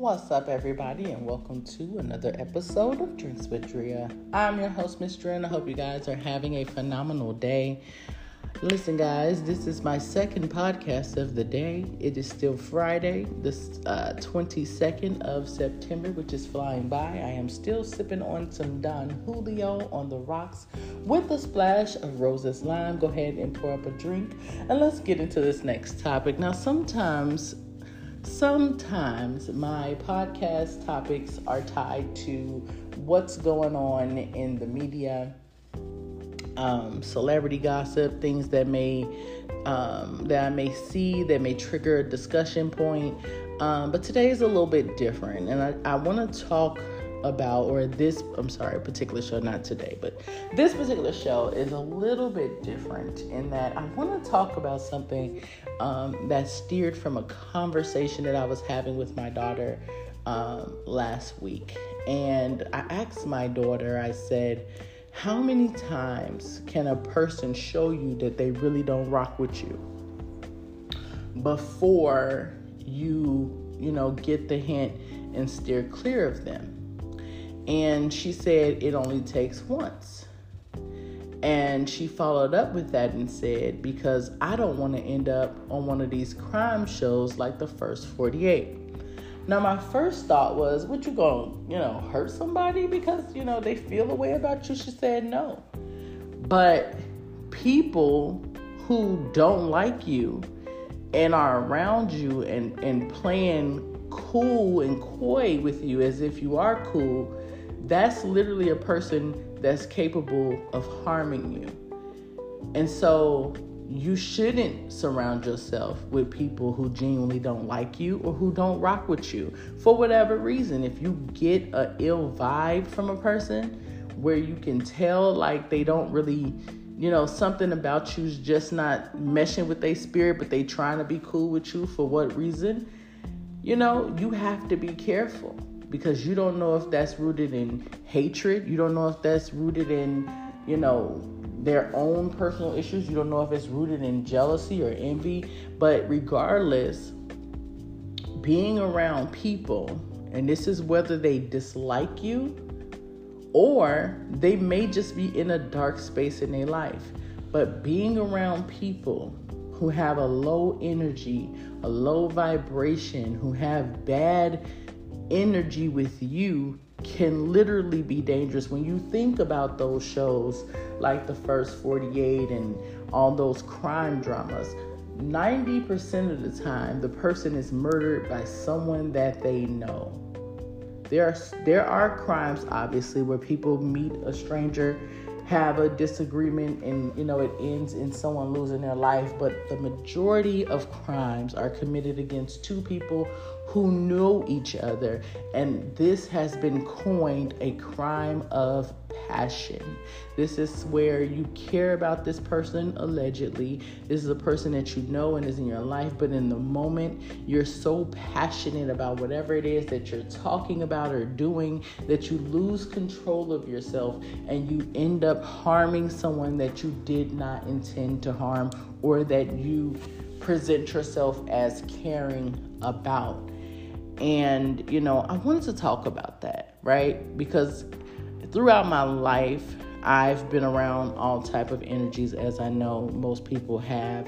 What's up, everybody, and welcome to another episode of Drinks with Drea. I'm your host, Miss Drea, and I hope you guys are having a phenomenal day. Listen, guys, this is my second podcast of the day. It is still Friday, the uh, 22nd of September, which is flying by. I am still sipping on some Don Julio on the rocks with a splash of Rose's Lime. Go ahead and pour up a drink, and let's get into this next topic. Now, sometimes Sometimes my podcast topics are tied to what's going on in the media, um, celebrity gossip, things that may um, that I may see that may trigger a discussion point. Um, but today is a little bit different, and I, I want to talk about, or this, I'm sorry, particular show, not today, but this particular show is a little bit different in that I want to talk about something um, that steered from a conversation that I was having with my daughter um, last week. And I asked my daughter, I said, How many times can a person show you that they really don't rock with you before you, you know, get the hint and steer clear of them? And she said it only takes once. And she followed up with that and said, Because I don't want to end up on one of these crime shows like the first 48. Now, my first thought was, Would you go, you know, hurt somebody because, you know, they feel a way about you? She said, No. But people who don't like you and are around you and, and playing cool and coy with you as if you are cool, that's literally a person that's capable of harming you. And so you shouldn't surround yourself with people who genuinely don't like you or who don't rock with you for whatever reason. If you get a ill vibe from a person where you can tell like they don't really you know something about you's just not meshing with their spirit but they trying to be cool with you for what reason you know you have to be careful because you don't know if that's rooted in hatred. You don't know if that's rooted in, you know, their own personal issues. You don't know if it's rooted in jealousy or envy. But regardless, being around people, and this is whether they dislike you or they may just be in a dark space in their life. But being around people who have a low energy, a low vibration, who have bad energy with you can literally be dangerous. When you think about those shows like the first 48 and all those crime dramas 90% of the time the person is murdered by someone that they know there are there are crimes obviously where people meet a stranger have a disagreement and you know it ends in someone losing their life but the majority of crimes are committed against two people who know each other. And this has been coined a crime of passion. This is where you care about this person allegedly. This is a person that you know and is in your life, but in the moment, you're so passionate about whatever it is that you're talking about or doing that you lose control of yourself and you end up harming someone that you did not intend to harm or that you present yourself as caring about and you know i wanted to talk about that right because throughout my life i've been around all type of energies as i know most people have.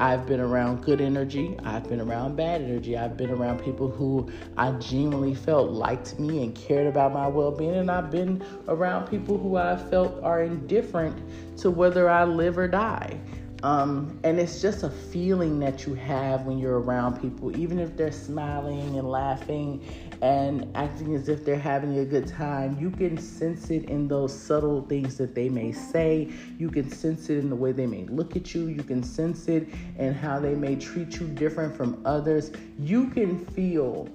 I've been around good energy i've been around bad energy i've been around people who i genuinely felt liked me and cared about my well-being and i've been around people who i felt are indifferent to whether i live or die um, and it's just a feeling that you have when you're around people, even if they're smiling and laughing and acting as if they're having a good time. You can sense it in those subtle things that they may say. You can sense it in the way they may look at you. You can sense it in how they may treat you different from others. You can feel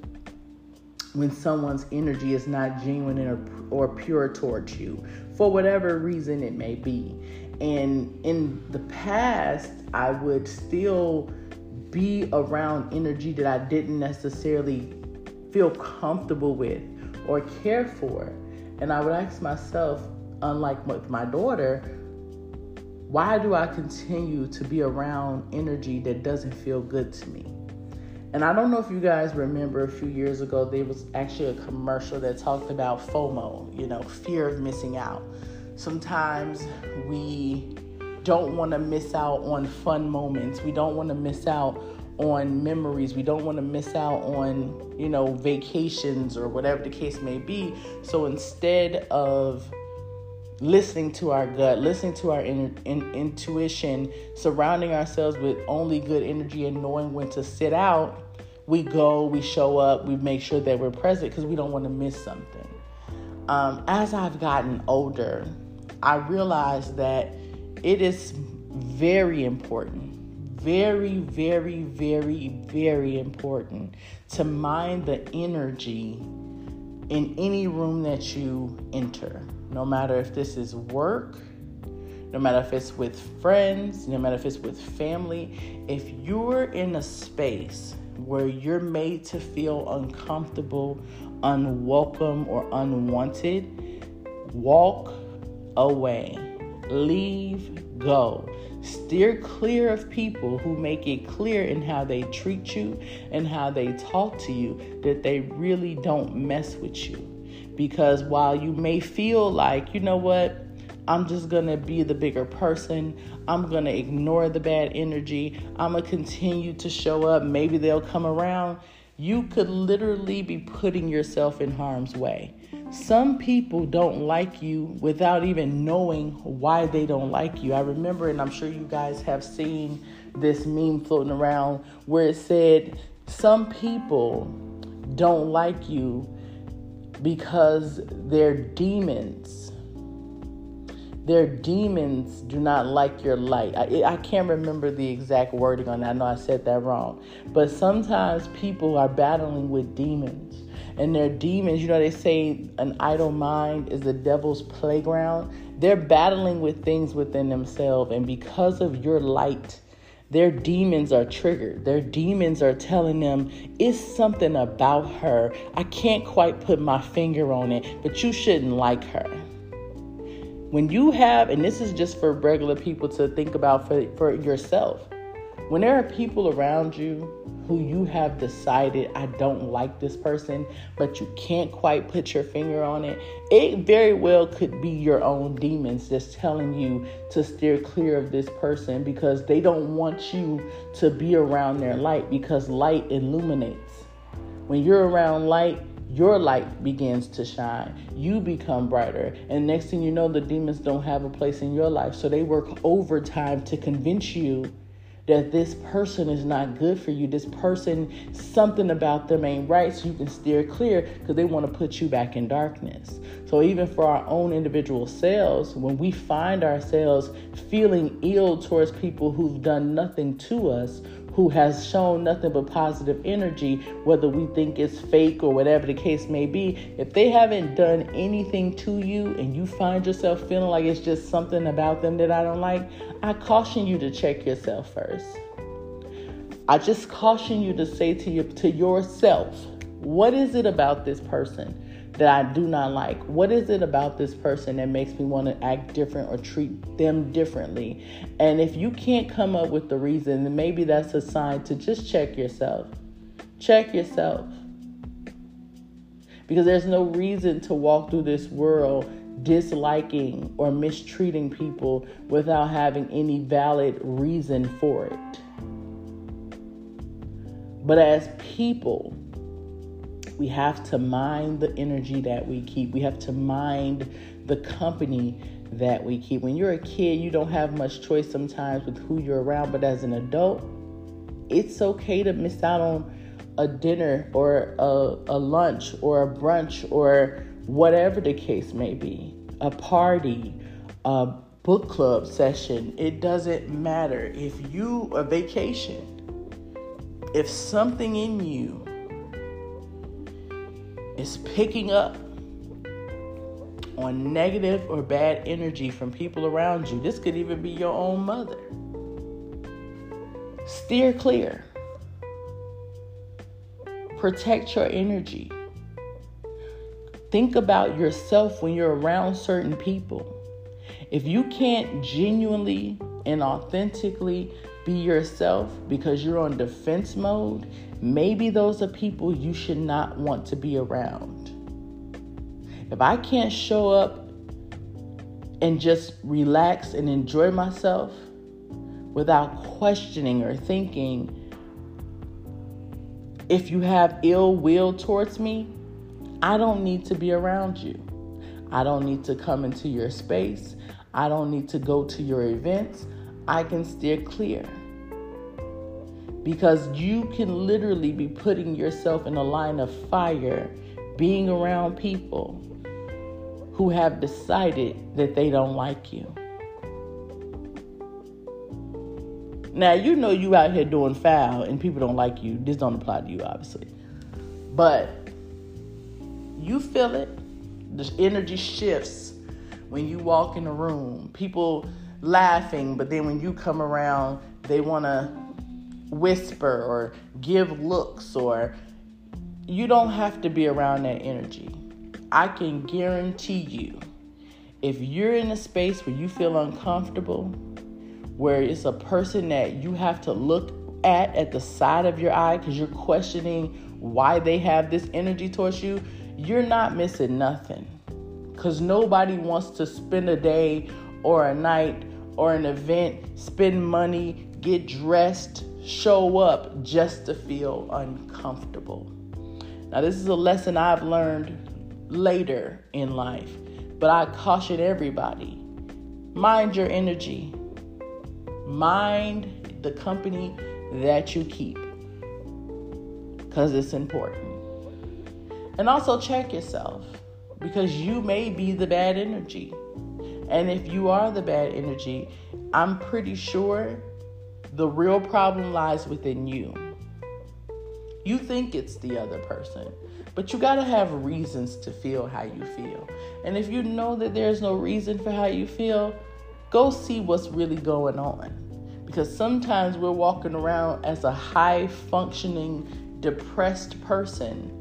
when someone's energy is not genuine or, or pure towards you for whatever reason it may be. And in the past, I would still be around energy that I didn't necessarily feel comfortable with or care for. And I would ask myself, unlike with my daughter, why do I continue to be around energy that doesn't feel good to me? And I don't know if you guys remember a few years ago, there was actually a commercial that talked about FOMO, you know, fear of missing out. Sometimes we don't want to miss out on fun moments. We don't want to miss out on memories. We don't want to miss out on, you know, vacations or whatever the case may be. So instead of listening to our gut, listening to our in, in, intuition, surrounding ourselves with only good energy and knowing when to sit out, we go, we show up, we make sure that we're present because we don't want to miss something. Um, as I've gotten older, I realized that it is very important, very, very, very, very important to mind the energy in any room that you enter. No matter if this is work, no matter if it's with friends, no matter if it's with family, if you're in a space where you're made to feel uncomfortable, unwelcome, or unwanted, walk away. Leave, go. Steer clear of people who make it clear in how they treat you and how they talk to you that they really don't mess with you. Because while you may feel like, you know what, I'm just gonna be the bigger person. I'm gonna ignore the bad energy. I'm gonna continue to show up. Maybe they'll come around. You could literally be putting yourself in harm's way. Some people don't like you without even knowing why they don't like you. I remember, and I'm sure you guys have seen this meme floating around where it said, Some people don't like you because they're demons their demons do not like your light. I, I, can't remember the exact wording on that. I know I said that wrong. But sometimes people are battling with demons. And their demons, you know, they say an idle mind is the devil's playground. They're battling with things within themselves. And because of your light, their demons are triggered. Their demons are telling them it's something about her. I can't quite put my finger on it, but you shouldn't like her. When you have, and this is just for regular people to think about for, for yourself, when there are people around you who you have decided, I don't like this person, but you can't quite put your finger on it, it very well could be your own demons just telling you to steer clear of this person because they don't want you to be around their light because light illuminates. When you're around light, your light begins to shine. You become brighter. And next thing you know, the demons don't have a place in your life. So they work overtime to convince you that this person is not good for you. This person, something about them ain't right, so you can steer clear because they want to put you back in darkness. So, even for our own individual selves, when we find ourselves feeling ill towards people who've done nothing to us, who has shown nothing but positive energy, whether we think it's fake or whatever the case may be, if they haven't done anything to you and you find yourself feeling like it's just something about them that I don't like, I caution you to check yourself first. I just caution you to say to you to yourself, what is it about this person? That I do not like? What is it about this person that makes me want to act different or treat them differently? And if you can't come up with the reason, then maybe that's a sign to just check yourself. Check yourself. Because there's no reason to walk through this world disliking or mistreating people without having any valid reason for it. But as people, we have to mind the energy that we keep. We have to mind the company that we keep. When you're a kid, you don't have much choice sometimes with who you're around, but as an adult, it's okay to miss out on a dinner or a, a lunch or a brunch or whatever the case may be, a party, a book club session. It doesn't matter. If you, a vacation, if something in you is picking up on negative or bad energy from people around you, this could even be your own mother. Steer clear. Protect your energy. Think about yourself when you're around certain people. If you can't genuinely and authentically be yourself because you're on defense mode, maybe those are people you should not want to be around. If I can't show up and just relax and enjoy myself without questioning or thinking if you have ill will towards me, I don't need to be around you. I don't need to come into your space. I don't need to go to your events. I can steer clear. Because you can literally be putting yourself in a line of fire being around people who have decided that they don't like you. Now, you know you out here doing foul and people don't like you. This don't apply to you, obviously. But you feel it. The energy shifts when you walk in a room. People laughing, but then when you come around, they want to whisper or give looks or you don't have to be around that energy. I can guarantee you if you're in a space where you feel uncomfortable, where it's a person that you have to look at at the side of your eye because you're questioning why they have this energy towards you, you're not missing nothing. Because nobody wants to spend a day or a night or an event, spend money, get dressed, show up just to feel uncomfortable. Now, this is a lesson I've learned later in life, but I caution everybody mind your energy Mind the company that you keep because it's important. And also check yourself because you may be the bad energy. And if you are the bad energy, I'm pretty sure the real problem lies within you. You think it's the other person, but you got to have reasons to feel how you feel. And if you know that there's no reason for how you feel, go see what's really going on. Because sometimes we're walking around as a high functioning, depressed person,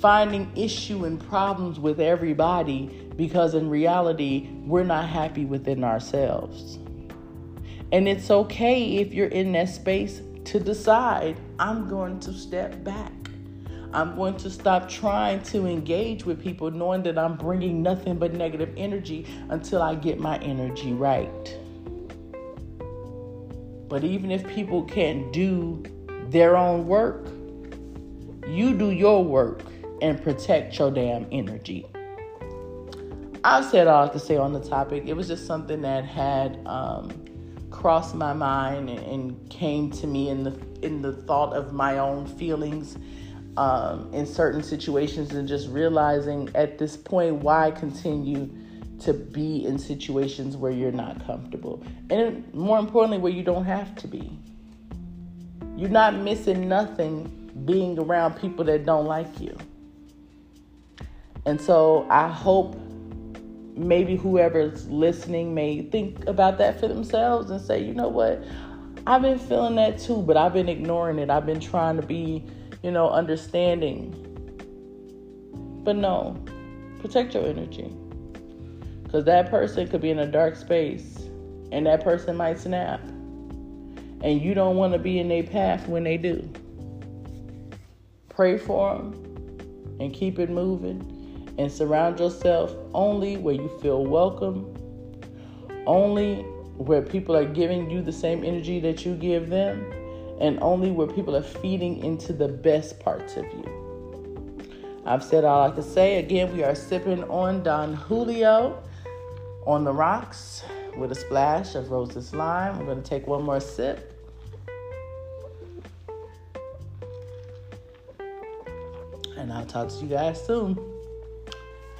finding issue and problems with everybody because in reality, we're not happy within ourselves. And it's okay if you're in that space to decide, I'm going to step back. I'm going to stop trying to engage with people knowing that I'm bringing nothing but negative energy until I get my energy right. But even if people can't do their own work, you do your work and protect your damn energy. I've said all I could say on the topic. It was just something that had um, crossed my mind and, came to me in the in the thought of my own feelings um, in certain situations, and just realizing at this point why continue to be in situations where you're not comfortable. And more importantly, where you don't have to be. You're not missing nothing being around people that don't like you. And so I hope maybe whoever's listening may think about that for themselves and say, you know what? I've been feeling that too, but I've been ignoring it. I've been trying to be, you know, understanding. But no, protect your energy. Because that person could be in a dark space and that person might snap. And you don't want to be in their path when they do. Pray for them and keep it moving and surround yourself only where you feel welcome, only where people are giving you the same energy that you give them, and only where people are feeding into the best parts of you. I've said all I can say. Again, we are sipping on Don Julio on the rocks with a splash of Rose's lime. We're going to take one more sip. And I'll talk to you guys soon.